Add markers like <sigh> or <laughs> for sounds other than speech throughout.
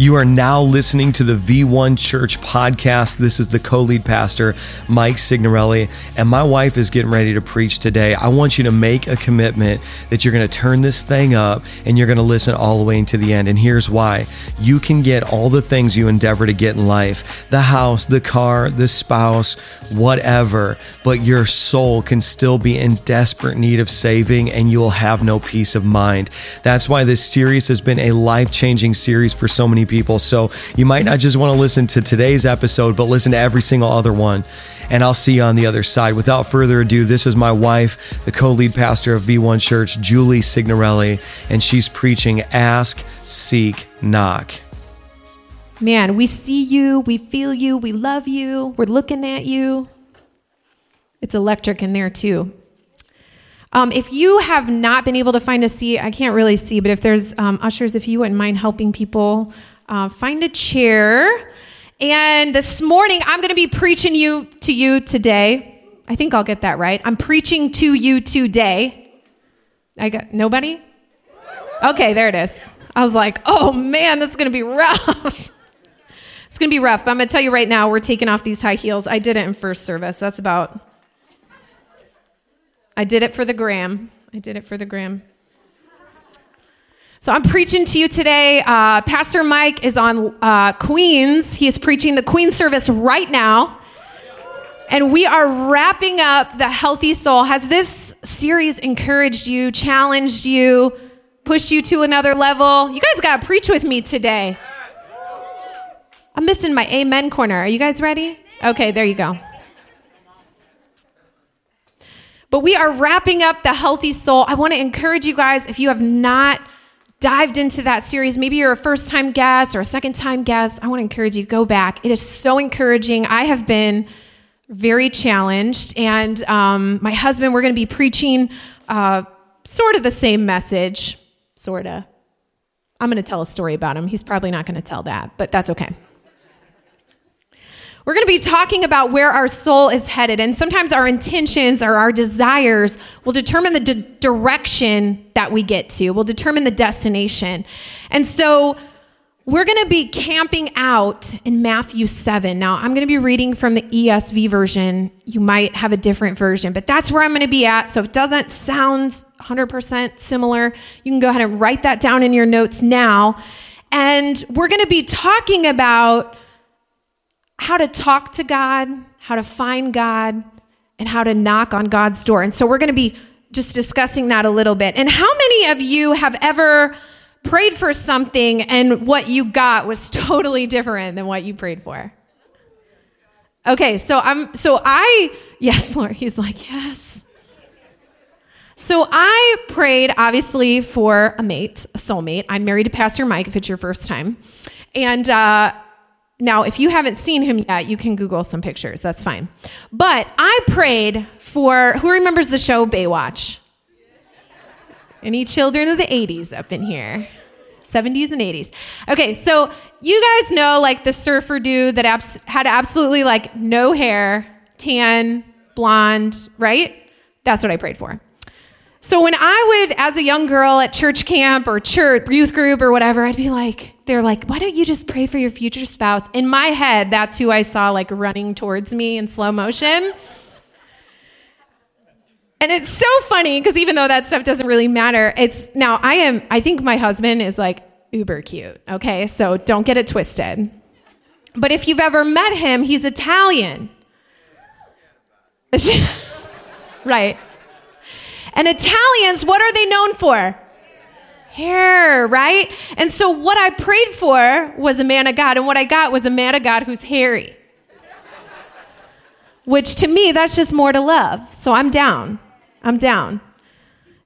You are now listening to the V1 Church podcast. This is the co lead pastor, Mike Signorelli, and my wife is getting ready to preach today. I want you to make a commitment that you're going to turn this thing up and you're going to listen all the way into the end. And here's why you can get all the things you endeavor to get in life the house, the car, the spouse, whatever, but your soul can still be in desperate need of saving and you'll have no peace of mind. That's why this series has been a life changing series for so many people. So you might not just want to listen to today's episode, but listen to every single other one. And I'll see you on the other side. Without further ado, this is my wife, the co lead pastor of V1 Church, Julie Signorelli, and she's preaching Ask, Seek, Knock. Man, we see you, we feel you, we love you, we're looking at you. It's electric in there too. Um, if you have not been able to find a seat, I can't really see, but if there's um, ushers, if you wouldn't mind helping people uh, find a chair. And this morning, I'm going to be preaching you to you today. I think I'll get that right. I'm preaching to you today. I got nobody. Okay, there it is. I was like, oh man, this is going to be rough. <laughs> it's going to be rough. But I'm going to tell you right now, we're taking off these high heels. I did it in first service. That's about. I did it for the gram. I did it for the gram. So I'm preaching to you today. Uh, Pastor Mike is on uh, Queens. He is preaching the Queen service right now. And we are wrapping up the healthy soul. Has this series encouraged you, challenged you, pushed you to another level? You guys got to preach with me today. I'm missing my amen corner. Are you guys ready? Okay, there you go. But we are wrapping up the healthy soul. I want to encourage you guys if you have not dived into that series, maybe you're a first time guest or a second time guest, I want to encourage you go back. It is so encouraging. I have been very challenged, and um, my husband, we're going to be preaching uh, sort of the same message, sort of. I'm going to tell a story about him. He's probably not going to tell that, but that's okay. We're going to be talking about where our soul is headed. And sometimes our intentions or our desires will determine the di- direction that we get to, will determine the destination. And so we're going to be camping out in Matthew 7. Now, I'm going to be reading from the ESV version. You might have a different version, but that's where I'm going to be at. So if it doesn't sound 100% similar, you can go ahead and write that down in your notes now. And we're going to be talking about how to talk to God, how to find God, and how to knock on God's door. And so we're going to be just discussing that a little bit. And how many of you have ever prayed for something and what you got was <laughs> totally different than what you prayed for? Okay, so I'm so I <laughs> yes, Lord, he's like, "Yes." So I prayed obviously for a mate, a soulmate. I'm married to Pastor Mike if it's your first time. And uh now, if you haven't seen him yet, you can Google some pictures. That's fine. But I prayed for who remembers the show Baywatch? Any children of the 80s up in here? 70s and 80s. Okay, so you guys know like the surfer dude that abs- had absolutely like no hair, tan, blonde, right? That's what I prayed for. So when I would, as a young girl at church camp or church youth group or whatever, I'd be like, they're like, why don't you just pray for your future spouse? In my head, that's who I saw like running towards me in slow motion. And it's so funny because even though that stuff doesn't really matter, it's now I am, I think my husband is like uber cute. Okay. So don't get it twisted. But if you've ever met him, he's Italian. <laughs> right. And Italians, what are they known for? Hair, right? And so what I prayed for was a man of God, and what I got was a man of God who's hairy. Which to me, that's just more to love. So I'm down. I'm down.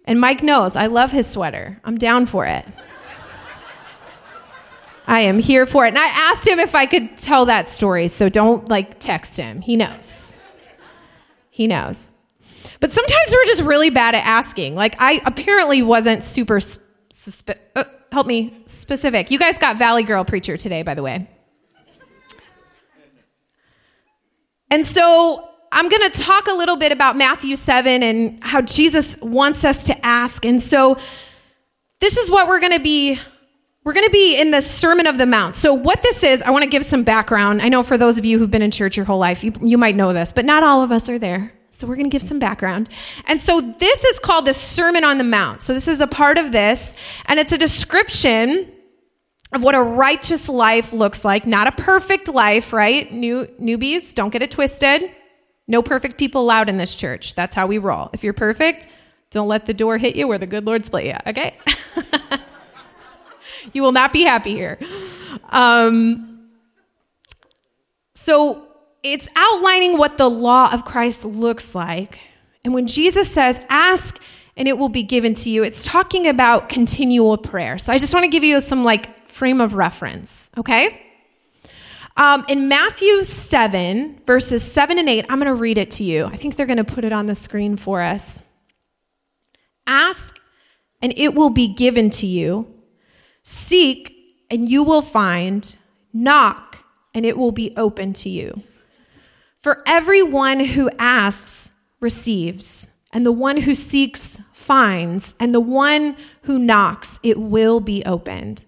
And Mike knows I love his sweater. I'm down for it. I am here for it. And I asked him if I could tell that story, so don't like text him. He knows. He knows. But sometimes we're just really bad at asking. Like I apparently wasn't super suspe- uh, help me specific. You guys got Valley Girl preacher today, by the way. And so I'm going to talk a little bit about Matthew 7 and how Jesus wants us to ask. And so this is what we're going to be we're going to be in the Sermon of the Mount. So, what this is, I want to give some background. I know for those of you who've been in church your whole life, you, you might know this, but not all of us are there. So, we're going to give some background. And so, this is called the Sermon on the Mount. So, this is a part of this, and it's a description of what a righteous life looks like. Not a perfect life, right? New, newbies, don't get it twisted. No perfect people allowed in this church. That's how we roll. If you're perfect, don't let the door hit you where the good Lord split you, okay? <laughs> you will not be happy here. Um, so it's outlining what the law of Christ looks like. And when Jesus says, ask and it will be given to you, it's talking about continual prayer. So I just want to give you some like frame of reference, okay? Um, in Matthew 7, verses 7 and 8, I'm going to read it to you. I think they're going to put it on the screen for us. Ask, and it will be given to you. Seek, and you will find. Knock, and it will be open to you. For everyone who asks receives, and the one who seeks finds, and the one who knocks, it will be opened.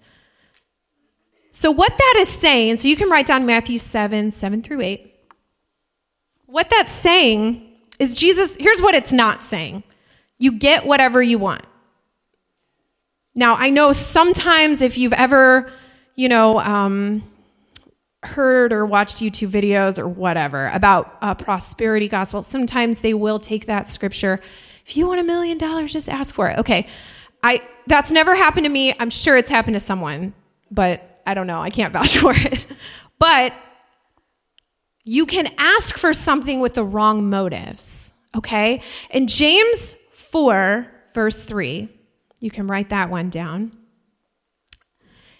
So, what that is saying, so you can write down Matthew 7, 7 through 8. What that's saying is Jesus, here's what it's not saying you get whatever you want. Now, I know sometimes if you've ever, you know, um, heard or watched YouTube videos or whatever about a prosperity gospel, sometimes they will take that scripture. If you want a million dollars, just ask for it. Okay. I that's never happened to me. I'm sure it's happened to someone, but I don't know. I can't <laughs> vouch for it. But you can ask for something with the wrong motives. Okay? In James 4, verse 3, you can write that one down.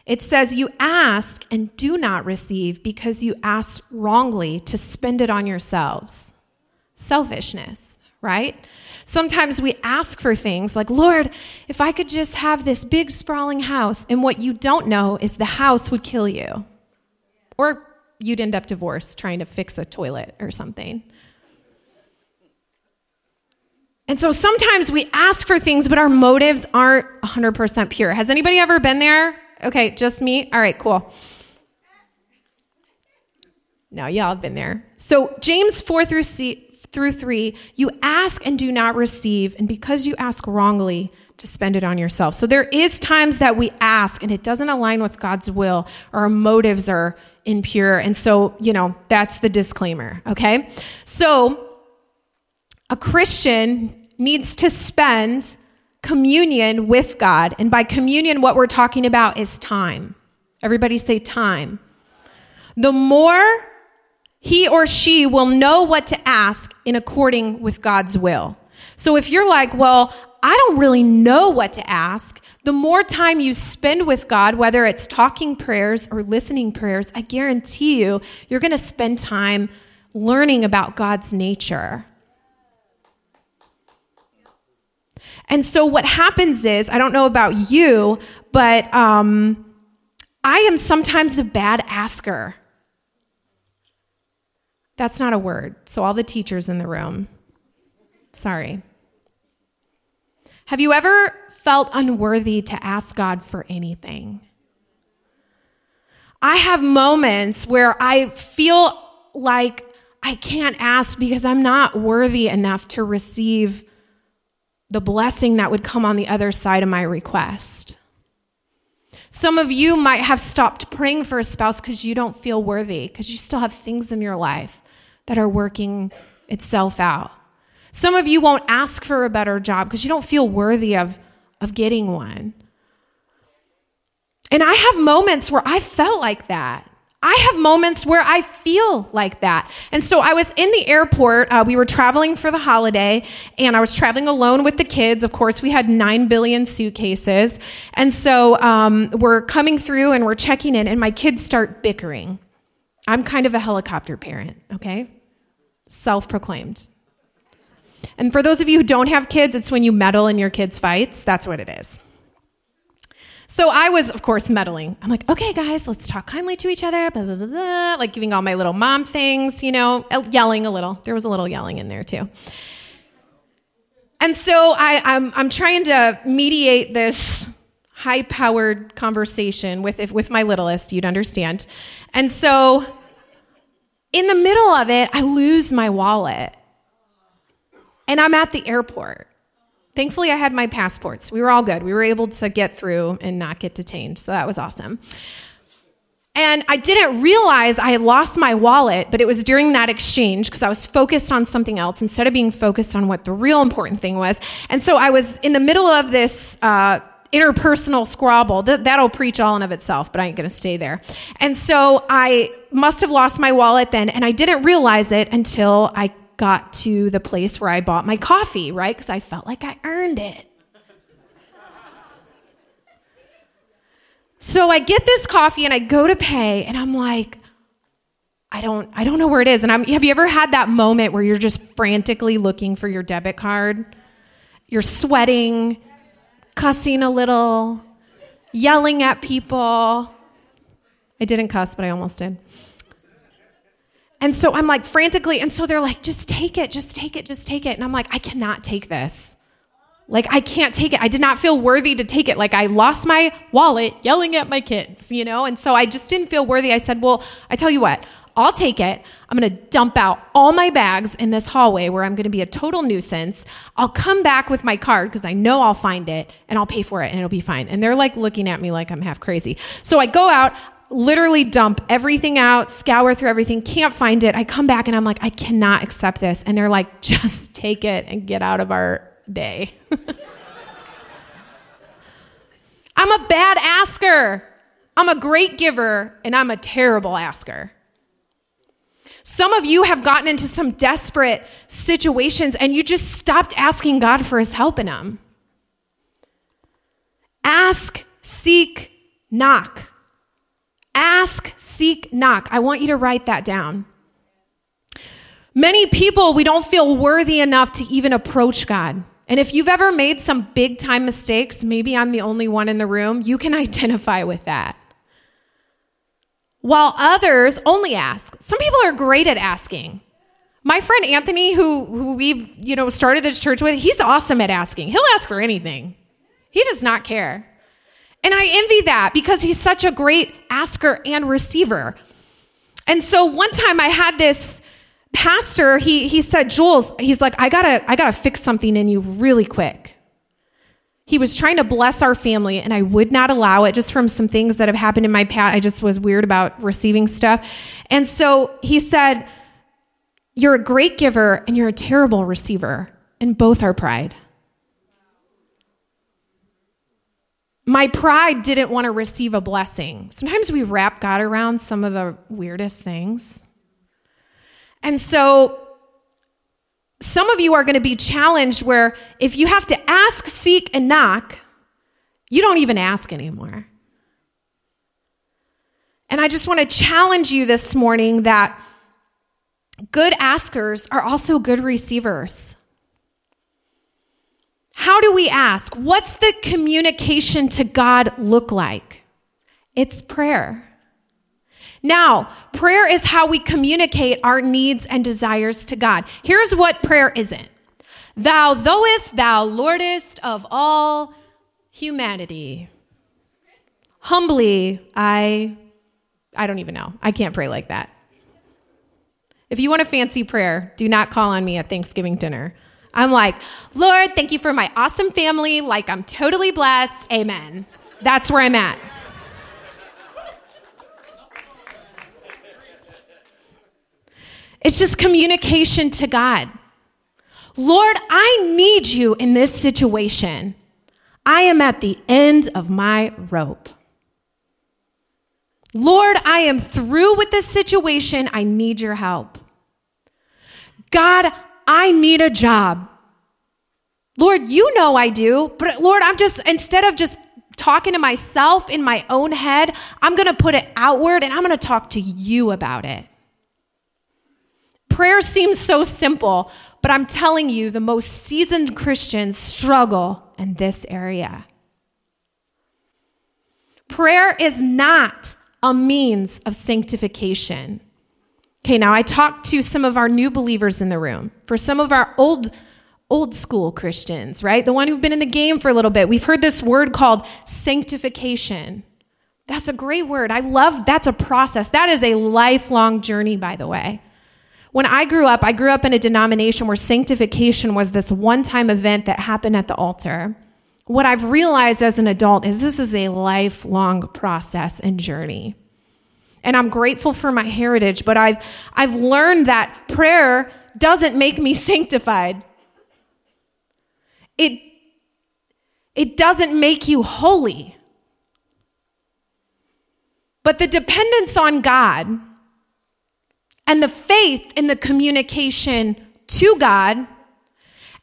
It says, You ask and do not receive because you ask wrongly to spend it on yourselves. Selfishness, right? Sometimes we ask for things like, Lord, if I could just have this big sprawling house, and what you don't know is the house would kill you. Or you'd end up divorced trying to fix a toilet or something. And so sometimes we ask for things, but our motives aren't 100% pure. Has anybody ever been there? Okay, just me? All right, cool. No, y'all have been there. So James 4 through, C, through 3, you ask and do not receive, and because you ask wrongly, to spend it on yourself. So there is times that we ask and it doesn't align with God's will or our motives are impure. And so, you know, that's the disclaimer, okay? So a Christian needs to spend communion with God. And by communion, what we're talking about is time. Everybody say time. The more he or she will know what to ask in according with God's will. So if you're like, well, I don't really know what to ask, the more time you spend with God, whether it's talking prayers or listening prayers, I guarantee you, you're going to spend time learning about God's nature. And so what happens is, I don't know about you, but um, I am sometimes a bad asker. That's not a word. So, all the teachers in the room, sorry. Have you ever felt unworthy to ask God for anything? I have moments where I feel like I can't ask because I'm not worthy enough to receive the blessing that would come on the other side of my request. Some of you might have stopped praying for a spouse because you don't feel worthy, because you still have things in your life that are working itself out. Some of you won't ask for a better job because you don't feel worthy of, of getting one. And I have moments where I felt like that. I have moments where I feel like that. And so I was in the airport. Uh, we were traveling for the holiday, and I was traveling alone with the kids. Of course, we had 9 billion suitcases. And so um, we're coming through and we're checking in, and my kids start bickering. I'm kind of a helicopter parent, okay? Self proclaimed. And for those of you who don't have kids, it's when you meddle in your kids' fights. That's what it is. So I was, of course, meddling. I'm like, okay, guys, let's talk kindly to each other, blah, blah, blah, blah, like giving all my little mom things, you know, yelling a little. There was a little yelling in there too. And so I, I'm, I'm trying to mediate this high powered conversation with, if, with my littlest, you'd understand. And so in the middle of it, I lose my wallet. And I'm at the airport. Thankfully, I had my passports. We were all good. We were able to get through and not get detained. So that was awesome. And I didn't realize I had lost my wallet, but it was during that exchange because I was focused on something else instead of being focused on what the real important thing was. And so I was in the middle of this. Uh, interpersonal squabble that, that'll preach all in of itself but i ain't gonna stay there and so i must have lost my wallet then and i didn't realize it until i got to the place where i bought my coffee right because i felt like i earned it So I get this coffee and I go to pay and I'm like, I don't I don't know where it is. And I'm have you ever had that moment where you're just frantically looking for your debit card? You're sweating, cussing a little, yelling at people. I didn't cuss, but I almost did. And so I'm like frantically, and so they're like, just take it, just take it, just take it. And I'm like, I cannot take this. Like, I can't take it. I did not feel worthy to take it. Like, I lost my wallet yelling at my kids, you know? And so I just didn't feel worthy. I said, Well, I tell you what, I'll take it. I'm going to dump out all my bags in this hallway where I'm going to be a total nuisance. I'll come back with my card because I know I'll find it and I'll pay for it and it'll be fine. And they're like looking at me like I'm half crazy. So I go out, literally dump everything out, scour through everything, can't find it. I come back and I'm like, I cannot accept this. And they're like, <laughs> just take it and get out of our day. <laughs> I'm a bad asker. I'm a great giver, and I'm a terrible asker. Some of you have gotten into some desperate situations and you just stopped asking God for his help in them. Ask, seek, knock. Ask, seek, knock. I want you to write that down. Many people, we don't feel worthy enough to even approach God. And if you've ever made some big time mistakes, maybe I'm the only one in the room, you can <laughs> identify with that. While others only ask. Some people are great at asking. My friend Anthony, who, who we've you know started this church with, he's awesome at asking. He'll ask for anything. He does not care. And I envy that because he's such a great asker and receiver. And so one time I had this pastor, he, he said, Jules, he's like, I gotta, I gotta fix something in you really quick. He was trying to bless our family, and I would not allow it just from some things that have happened in my past. I just was weird about receiving stuff. And so he said, You're a great giver and you're a terrible receiver, and both are pride. My pride didn't want to receive a blessing. Sometimes we wrap God around some of the weirdest things. And so some of you are going to be challenged where if you have to ask, seek, and knock, you don't even ask anymore. And I just want to challenge you this morning that good askers are also good receivers. How do we ask? What's the communication to God look like? It's prayer. Now, prayer is how we communicate our needs and desires to God. Here's what prayer isn't Thou thoughtest, thou Lordest of all humanity. Humbly, I, I don't even know. I can't pray like that. If you want a fancy prayer, do not call on me at Thanksgiving dinner. I'm like, Lord, thank you for my awesome family. Like, I'm totally blessed. Amen. That's where I'm at. It's just communication to God. Lord, I need you in this situation. I am at the end of my rope. Lord, I am through with this situation. I need your help. God, I need a job. Lord, you know I do, but Lord, I'm just, instead of just talking to myself in my own head, I'm going to put it outward and I'm going to talk to you about it. Prayer seems so simple, but I'm telling you, the most seasoned Christians struggle in this area. Prayer is not a means of sanctification. Okay, now I talked to some of our new believers in the room. For some of our old old school Christians, right? The one who've been in the game for a little bit. We've heard this word called sanctification. That's a great word. I love that's a process. That is a lifelong journey, by the way. When I grew up, I grew up in a denomination where sanctification was this one time event that happened at the altar. What I've realized as an adult is this is a lifelong process and journey. And I'm grateful for my heritage, but I've, I've learned that prayer doesn't make me <laughs> sanctified. It, it doesn't make you holy. But the dependence on God and the faith in the communication to God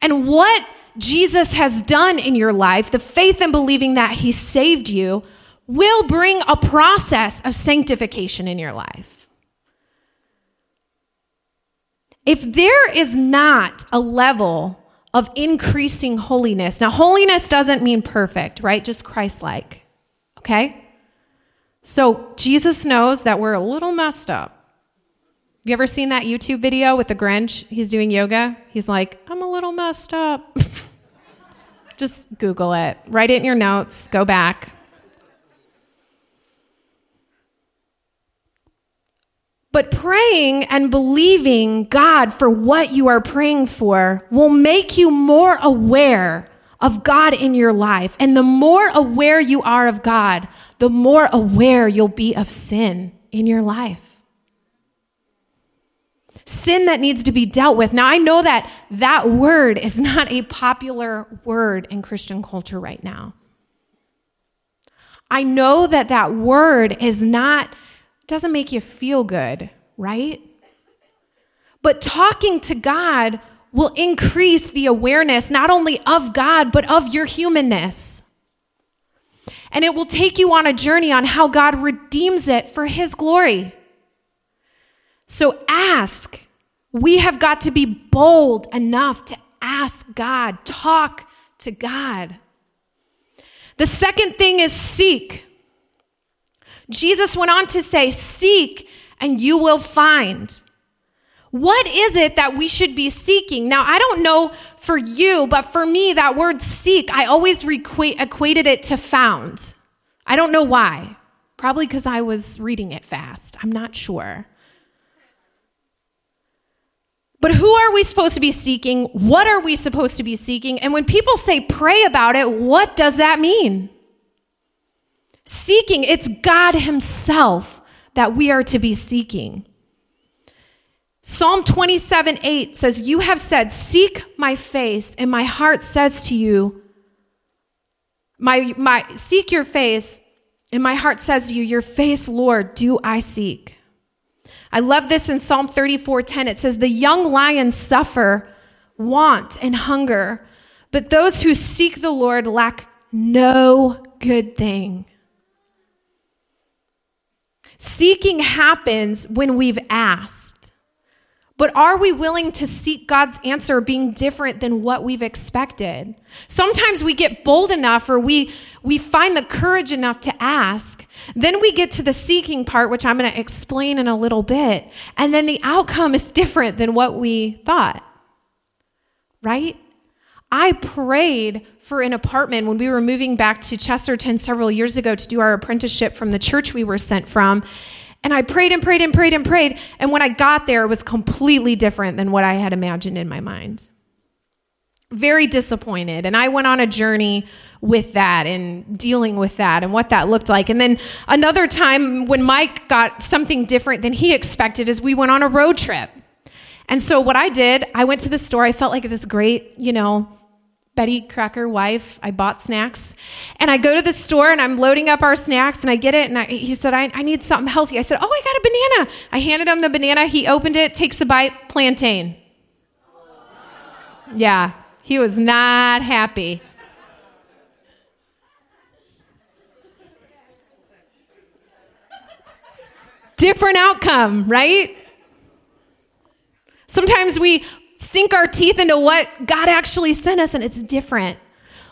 and what Jesus has done in your life, the faith in believing that He saved you, will bring a process of sanctification in your life. If there is not a level of increasing holiness, now, holiness doesn't mean perfect, right? Just Christ like, okay? So Jesus knows that we're a little messed up. Have you ever seen that YouTube video with the Grinch? He's doing yoga. He's like, I'm a little messed up. <laughs> Just Google it, write it in your notes, go back. But praying and believing God for what you are praying for will make you more aware of God in your life. And the more aware you are of God, the more aware you'll be of sin in your life. Sin that needs to be dealt with. Now, I know that that word is not a popular word in Christian culture right now. I know that that word is not, doesn't make you feel good, right? But talking to God will increase the awareness not only of God, but of your humanness. And it will take you on a journey on how God redeems it for His glory. So ask. We have got to be bold enough to ask God, talk to God. The second thing is seek. Jesus went on to say, Seek and you will find. What is it that we should be seeking? Now, I don't know for you, but for me, that word seek, I always equated it to found. I don't know why. Probably because I was reading it fast. I'm not sure. But who are we supposed to be seeking? What are we supposed to be seeking? And when people say pray about it, what does that mean? Seeking, it's God Himself that we are to be seeking. Psalm 27 8 says, You have said, Seek my face, and my heart says to you, my, my, Seek your face, and my heart says to you, Your face, Lord, do I seek. I love this in Psalm 34 10. It says, The young lions suffer want and hunger, but those who seek the Lord lack no good thing. Seeking happens when we've asked. But are we willing to seek God's answer being different than what we've expected? Sometimes we get bold enough or we, we find the courage enough to ask. Then we get to the seeking part, which I'm going to explain in a little bit. And then the outcome is different than what we thought. Right? I prayed for an apartment when we were moving back to Chesterton several years ago to do our apprenticeship from the church we were sent from. And I prayed and prayed and prayed and prayed. And when I got there, it was completely different than what I had imagined in my mind. Very disappointed. And I went on a journey with that and dealing with that and what that looked like. And then another time when Mike got something different than he expected is we went on a road trip. And so what I did, I went to the store. I felt like this great, you know, Betty Crocker wife. I bought snacks. And I go to the store and I'm loading up our snacks and I get it. And I, he said, I, I need something healthy. I said, Oh, I got a banana. I handed him the banana. He opened it, takes a bite, plantain. Yeah, he was not happy. Different outcome, right? Sometimes we sink our teeth into what God actually sent us, and it's different.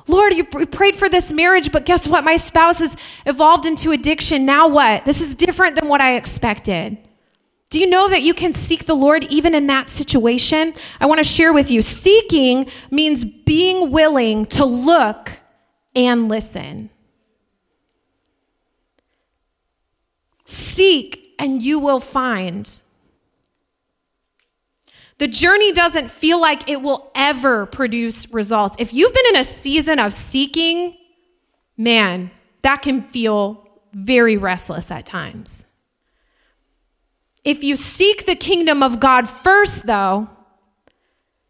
Lord, you prayed for this marriage, but guess what? My spouse has evolved into addiction. Now what? This is different than what I expected. Do you know that you can seek the Lord even in that situation? I want to share with you. Seeking means being willing to look and listen. Seek and you will find. The journey doesn't feel like it will ever produce results. If you've been in a season of seeking, man, that can feel very restless at times. If you seek the kingdom of God first, though,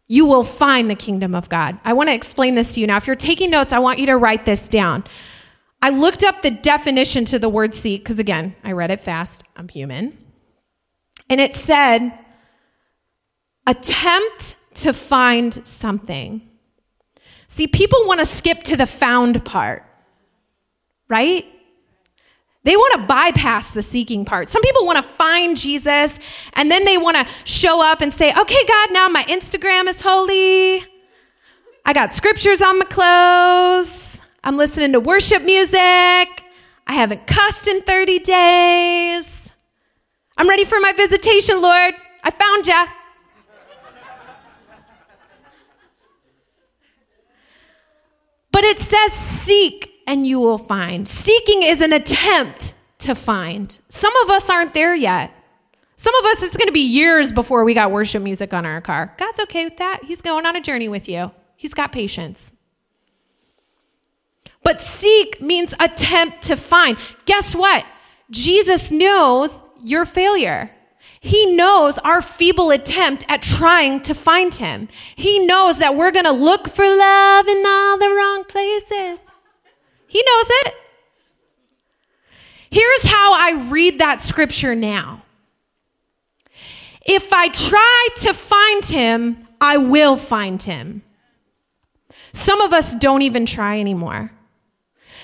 you will find the kingdom of God. I want to explain this to you now. If you're taking notes, I want you to write this down. I looked up the definition to the word seek because, again, I read it fast. I'm human. And it said, attempt to find something. See, people want to skip to the found part, right? They want to bypass the seeking part. Some people want to find Jesus and then they want to show up and say, okay, God, now my Instagram is holy. I got scriptures on my clothes. I'm listening to worship music. I haven't cussed in 30 days. I'm ready for my visitation, Lord. I found ya. But it says seek and you will find. Seeking is an attempt to find. Some of us aren't there yet. Some of us, it's going to be years before we got worship music on our car. God's okay with that. He's going on a journey with you, He's got patience. But seek means attempt to find. Guess what? Jesus knows your failure. He knows our feeble attempt at trying to find him. He knows that we're going to look for love in all the wrong places. He knows it. Here's how I read that scripture now. If I try to find him, I will find him. Some of us don't even try anymore.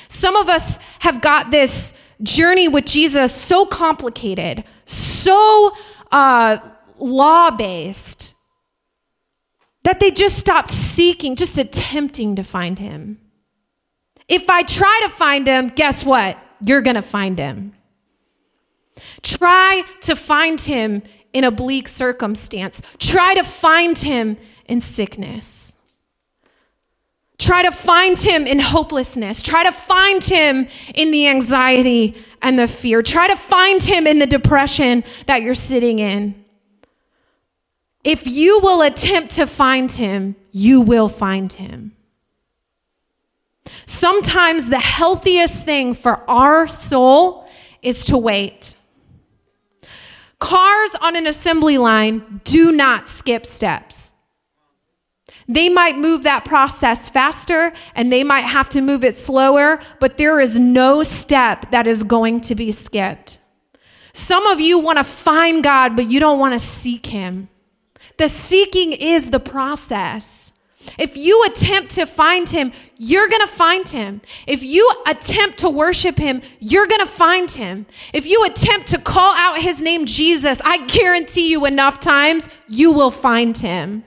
Some of us have got this journey with Jesus so complicated, so uh, law based, that they just stopped seeking, just attempting to find him. If I try to find him, guess what? You're going to find him. Try to find him in a bleak circumstance. Try to find him in sickness. Try to find him in hopelessness. Try to find him in the anxiety and the fear. Try to find him in the depression that you're sitting in. If you will attempt to find him, you will find him. Sometimes the healthiest thing for our soul is to wait. Cars on an assembly line do not skip steps. They might move that process faster and they might have to move it slower, but there is no step that is going to be skipped. Some of you want to find God, but you don't want to seek Him. The seeking is the process. If you attempt to find him, you're going to find him. If you attempt to worship him, you're going to find him. If you attempt to call out his name, Jesus, I guarantee you enough times, you will find him.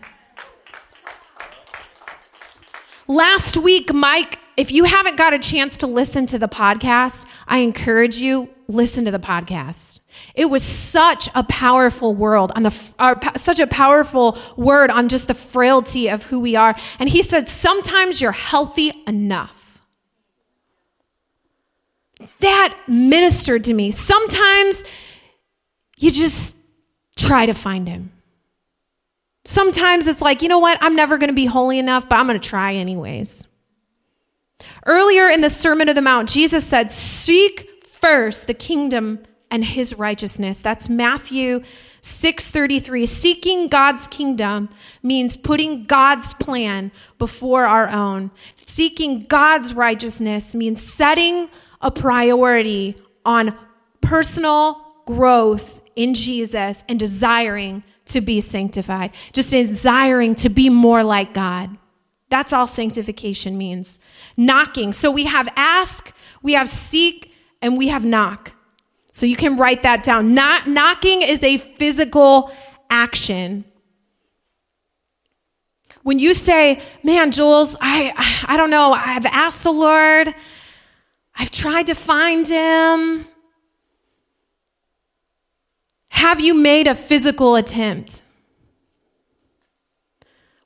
Last week, Mike, if you haven't got a chance to listen to the podcast, I encourage you, listen to the podcast. It was such a powerful world on the uh, such a powerful word on just the frailty of who we are. And he said, sometimes you're healthy enough. That ministered to me. Sometimes you just try to find him. Sometimes it's like, you know what? I'm never going to be holy enough, but I'm going to try anyways. Earlier in the Sermon of the Mount, Jesus said, Seek first the kingdom and his righteousness. That's Matthew 6:33. Seeking God's kingdom means putting God's plan before our own. Seeking God's righteousness means setting a priority on personal growth in Jesus and desiring to be sanctified, just desiring to be more like God. That's all sanctification means. Knocking. So we have ask, we have seek, and we have knock. So you can write that down. Not, knocking is a physical action. When you say, man, Jules, I, I don't know, I've asked the Lord, I've tried to find him, have you made a physical attempt?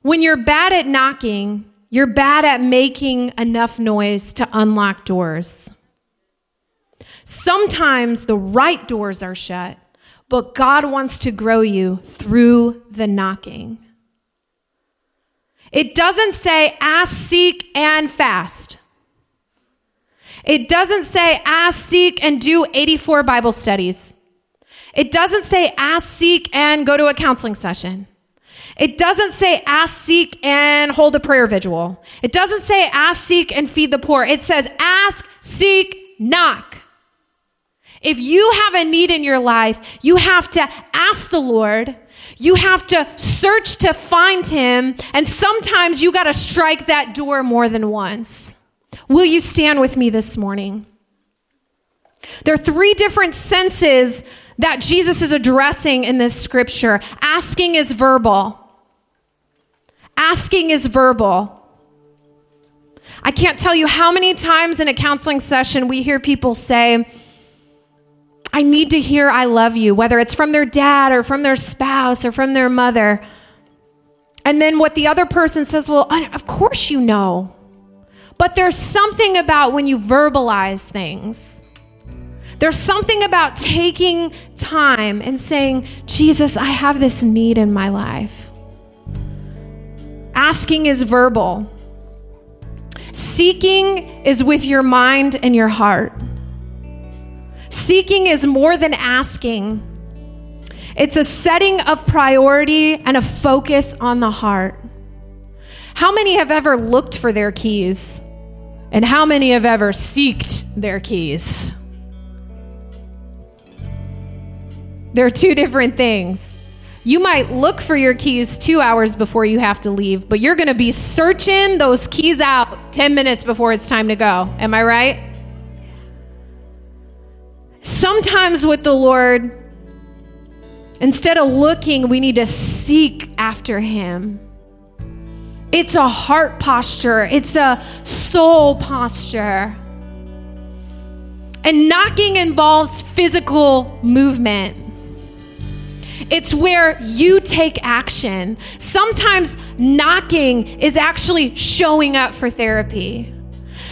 When you're bad at knocking, you're bad at making enough noise to unlock doors. Sometimes the right doors are shut, but God wants to grow you through the knocking. It doesn't say ask, seek, and fast. It doesn't say ask, seek, and do 84 Bible studies. It doesn't say ask, seek, and go to a counseling session. It doesn't say ask, seek, and hold a prayer vigil. It doesn't say ask, seek, and feed the poor. It says ask, seek, knock. If you have a need in your life, you have to ask the Lord. You have to search to find him. And sometimes you got to strike that door more than once. Will you stand with me this morning? There are three different senses that Jesus is addressing in this scripture. Asking is verbal. Asking is verbal. I can't tell you how many times in a counseling session we hear people say, I need to hear I love you, whether it's from their dad or from their spouse or from their mother. And then what the other person says, Well, of course you know. But there's something about when you verbalize things. There's something about taking time and saying, Jesus, I have this need in my life. Asking is verbal. Seeking is with your mind and your heart. Seeking is more than asking. It's a setting of priority and a focus on the heart. How many have ever looked for their keys? And how many have ever seeked their keys? They're two different things. You might look for your keys two hours before you have to leave, but you're going to be searching those keys out 10 minutes before it's time to go. Am I right? Sometimes with the Lord, instead of looking, we need to seek after Him. It's a heart posture, it's a soul posture. And knocking involves physical movement. It's where you take action. Sometimes knocking is actually showing up for therapy.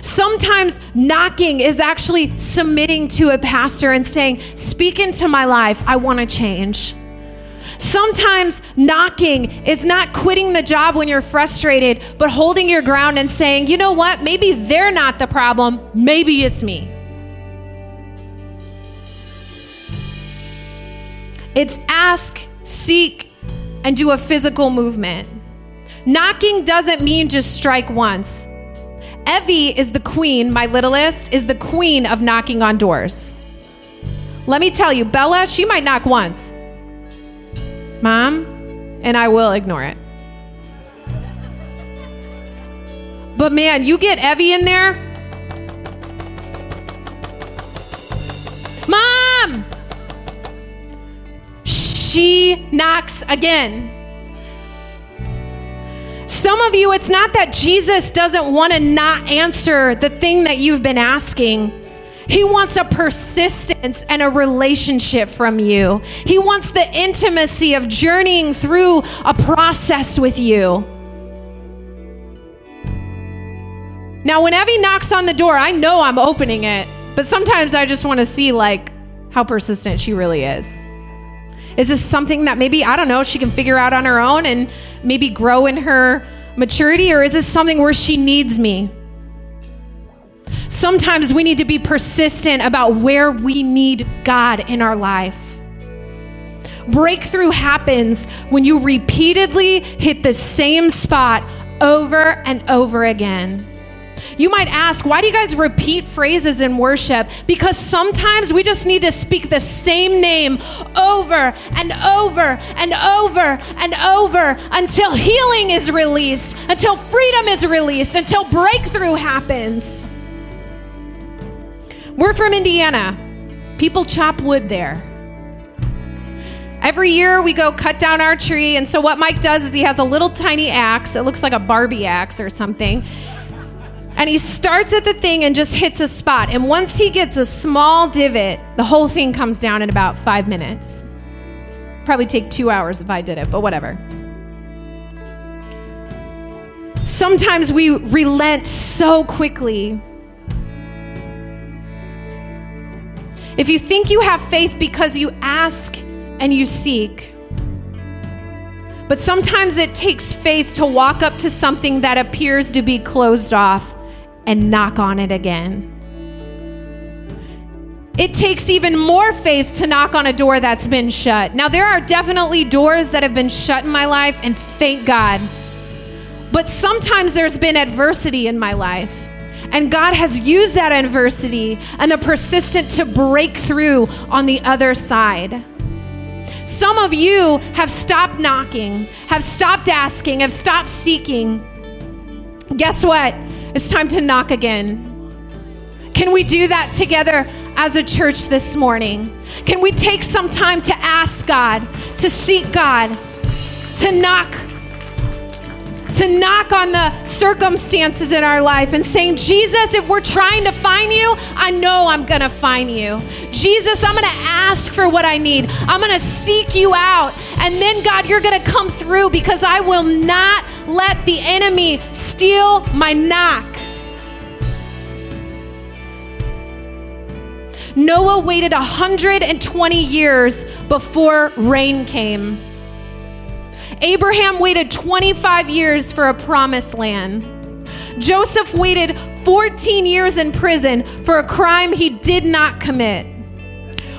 Sometimes knocking is actually submitting to a pastor and saying, Speak into my life. I want to change. Sometimes knocking is not quitting the job when you're frustrated, but holding your ground and saying, you know what? Maybe they're not the problem. Maybe it's me. It's ask, seek, and do a physical movement. Knocking doesn't mean just strike once. Evie is the queen, my littlest, is the queen of knocking on doors. Let me tell you, Bella, she might knock once. Mom, and I will ignore it. But man, you get Evie in there. Mom! She knocks again. Some of you, it's not that Jesus doesn't want to not answer the thing that you've been asking. He wants a persistence and a relationship from you. He wants the intimacy of journeying through a process with you. Now, when Evie knocks on the door, I know I'm opening it, but sometimes I just want to see like how persistent she really is. Is this something that maybe, I don't know, she can figure out on her own and maybe grow in her maturity? Or is this something where she needs me? Sometimes we need to be persistent about where we need God in our life. Breakthrough happens when you repeatedly hit the same spot over and over again. You might ask, why do you guys repeat phrases in worship? Because sometimes we just need to speak the same name over and over and over and over until healing is released, until freedom is released, until breakthrough happens. We're from Indiana. People chop wood there. Every year we go cut down our tree. And so, what Mike does is he has a little tiny axe. It looks like a Barbie axe or something. And he starts at the thing and just hits a spot. And once he gets a small divot, the whole thing comes down in about five minutes. Probably take two hours if I did it, but whatever. Sometimes we relent so quickly. If you think you have faith because you ask and you seek, but sometimes it takes faith to walk up to something that appears to be closed off and knock on it again. It takes even more faith to knock on a door that's been shut. Now, there are definitely doors that have been shut in my life, and thank God. But sometimes there's been adversity in my life. And God has used that adversity and the persistent to break through on the other side. Some of you have stopped knocking, have stopped asking, have stopped seeking. Guess what? It's time to knock again. Can we do that together as a church this morning? Can we take some time to ask God, to seek God, to knock to knock on the circumstances in our life and saying, Jesus, if we're trying to find you, I know I'm going to find you. Jesus, I'm going to ask for what I need. I'm going to seek you out. And then, God, you're going to come through because I will not let the enemy steal my knock. Noah waited 120 years before rain came. Abraham waited 25 years for a promised land. Joseph waited 14 years in prison for a crime he did not commit.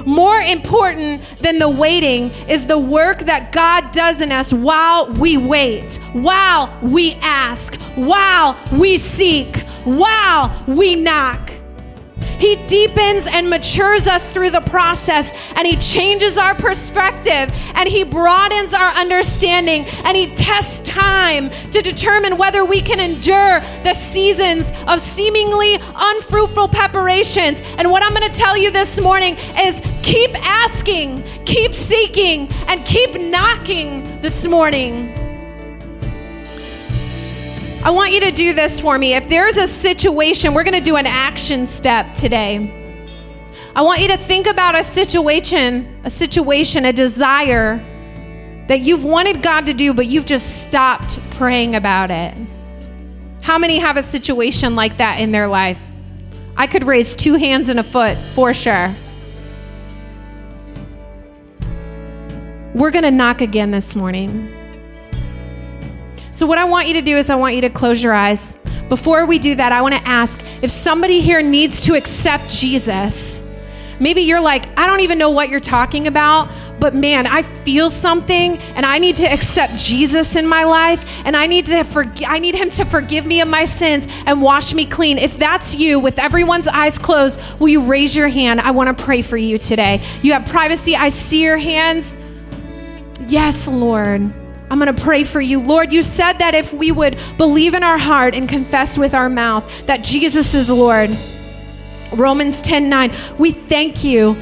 More important than the waiting is the work that God does in us while we wait, while we ask, while we seek, while we knock. He deepens and matures us through the process, and He changes our perspective, and He broadens our understanding, and He tests time to determine whether we can endure the seasons of seemingly unfruitful preparations. And what I'm going to tell you this morning is keep asking, keep seeking, and keep knocking this morning. I want you to do this for me. If there's a situation, we're going to do an action step today. I want you to think about a situation, a situation, a desire that you've wanted God to do, but you've just stopped praying about it. How many have a situation like that in their life? I could raise two hands and a foot for sure. We're going to knock again this morning. So, what I want you to do is, I want you to close your eyes. Before we do that, I want to ask if somebody here needs to accept Jesus. Maybe you're like, I don't even know what you're talking about, but man, I feel something and I need to accept Jesus in my life and I need to forg- I need him to forgive me of my sins and wash me clean. If that's you with everyone's eyes closed, will you raise your hand? I want to pray for you today. You have privacy. I see your hands. Yes, Lord. I'm going to pray for you. Lord, you said that if we would believe in our heart and confess with our mouth that Jesus is Lord. Romans 10 9. We thank you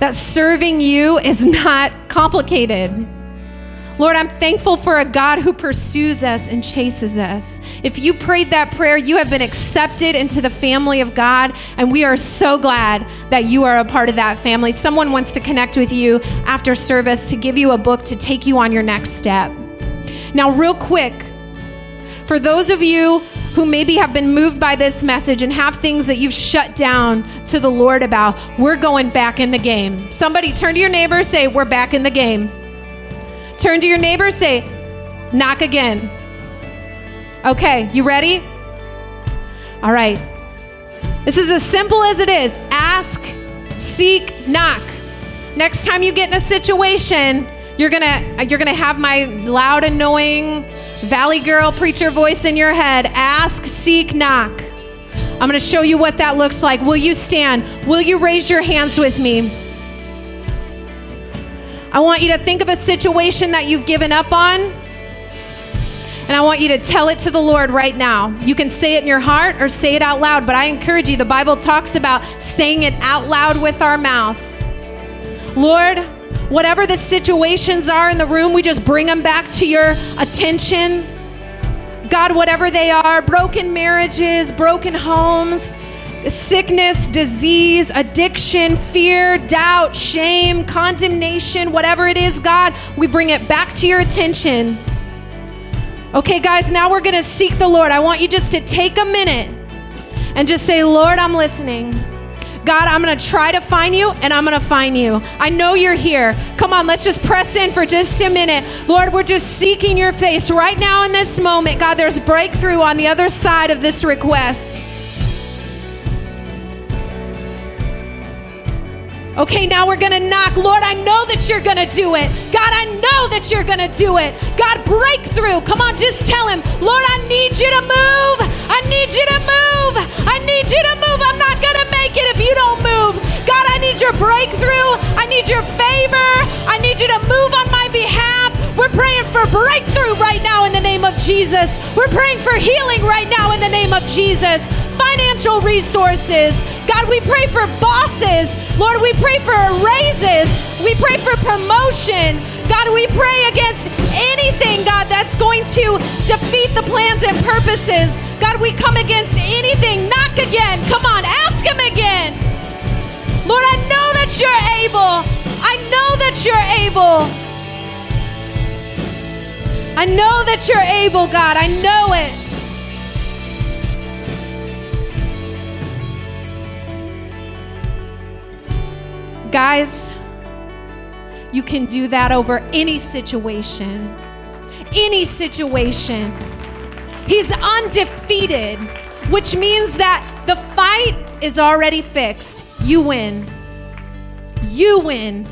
that serving you is not complicated. Lord, I'm thankful for a God who pursues us and chases us. If you prayed that prayer, you have been accepted into the family of God, and we are so glad that you are a part of that family. Someone wants to connect with you after service to give you a book to take you on your next step. Now, real quick, for those of you who maybe have been moved by this message and have things that you've shut down to the Lord about, we're going back in the game. Somebody turn to your neighbor, say, We're back in the game. Turn to your neighbor, say, knock again. Okay, you ready? All right. This is as simple as it is ask, seek, knock. Next time you get in a situation, you're gonna you're gonna have my loud, annoying Valley Girl preacher voice in your head. Ask, seek, knock. I'm gonna show you what that looks like. Will you stand? Will you raise your hands with me? I want you to think of a situation that you've given up on. And I want you to tell it to the Lord right now. You can say it in your heart or say it out loud, but I encourage you, the Bible talks about saying it out loud with our mouth. Lord, whatever the situations are in the room, we just bring them back to your attention. God, whatever they are broken marriages, broken homes, sickness, disease, addiction, fear, doubt, shame, condemnation, whatever it is, God, we bring it back to your attention. Okay, guys, now we're going to seek the Lord. I want you just to take a minute and just say, Lord, I'm listening. God, I'm going to try to find you and I'm going to find you. I know you're here. Come on, let's just press in for just a minute. Lord, we're just seeking your face right now in this moment. God, there's breakthrough on the other side of this request. Okay, now we're gonna knock. Lord, I know that you're gonna do it. God, I know that you're gonna do it. God, breakthrough. Come on, just tell him, Lord, I need you to move. I need you to move. I need you to move. I'm not gonna make it if you don't move. God, I need your breakthrough. I need your favor. I need you to move on my behalf. We're praying for breakthrough right now in the name of Jesus. We're praying for healing right now in the name of Jesus financial resources. God, we pray for bosses. Lord, we pray for raises. We pray for promotion. God, we pray against anything, God, that's going to defeat the plans and purposes. God, we come against anything. Knock again. Come on, ask Him again. Lord, I know that you're able. I know that you're able. I know that you're able, God. I know it. Guys, you can do that over any situation. Any situation. He's undefeated, which means that the fight is already fixed. You win. You win.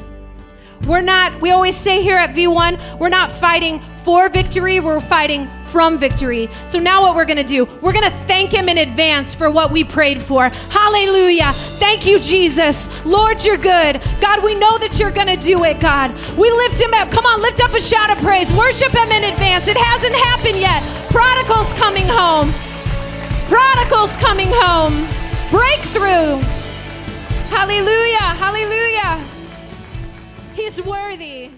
We're not, we always say here at V1, we're not fighting for victory, we're fighting from victory. So now what we're to do, we're to thank him in advance for what we prayed for. Hallelujah. Thank you, Jesus. Lord, you're good. God, we know that you're to do it, God. We lift him up. Come on, lift up a shout of praise. Worship him in advance. It hasn't happened yet. Prodigals coming home. Prodigals coming home. Breakthrough. Hallelujah. Hallelujah. He's worthy.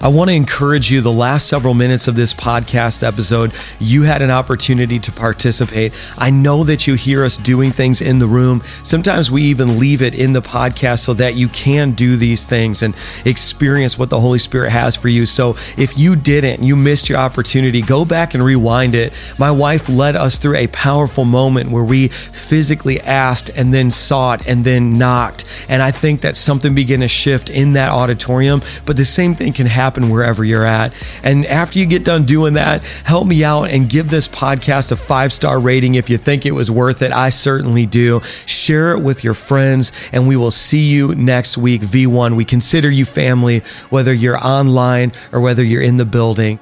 I want to encourage you the last several minutes of this podcast episode, you had an opportunity to participate. I know that you hear us doing things in the room. Sometimes we even leave it in the podcast so that you can do these things and experience what the Holy Spirit has for you. So if you didn't, you missed your opportunity, go back and rewind it. My wife led us through a powerful moment where we physically asked and then sought and then knocked. And I think that something began to shift in that auditorium, but the same thing can happen happen wherever you're at. And after you get done doing that, help me out and give this podcast a five star rating if you think it was worth it. I certainly do. Share it with your friends, and we will see you next week. V1, we consider you family, whether you're online or whether you're in the building.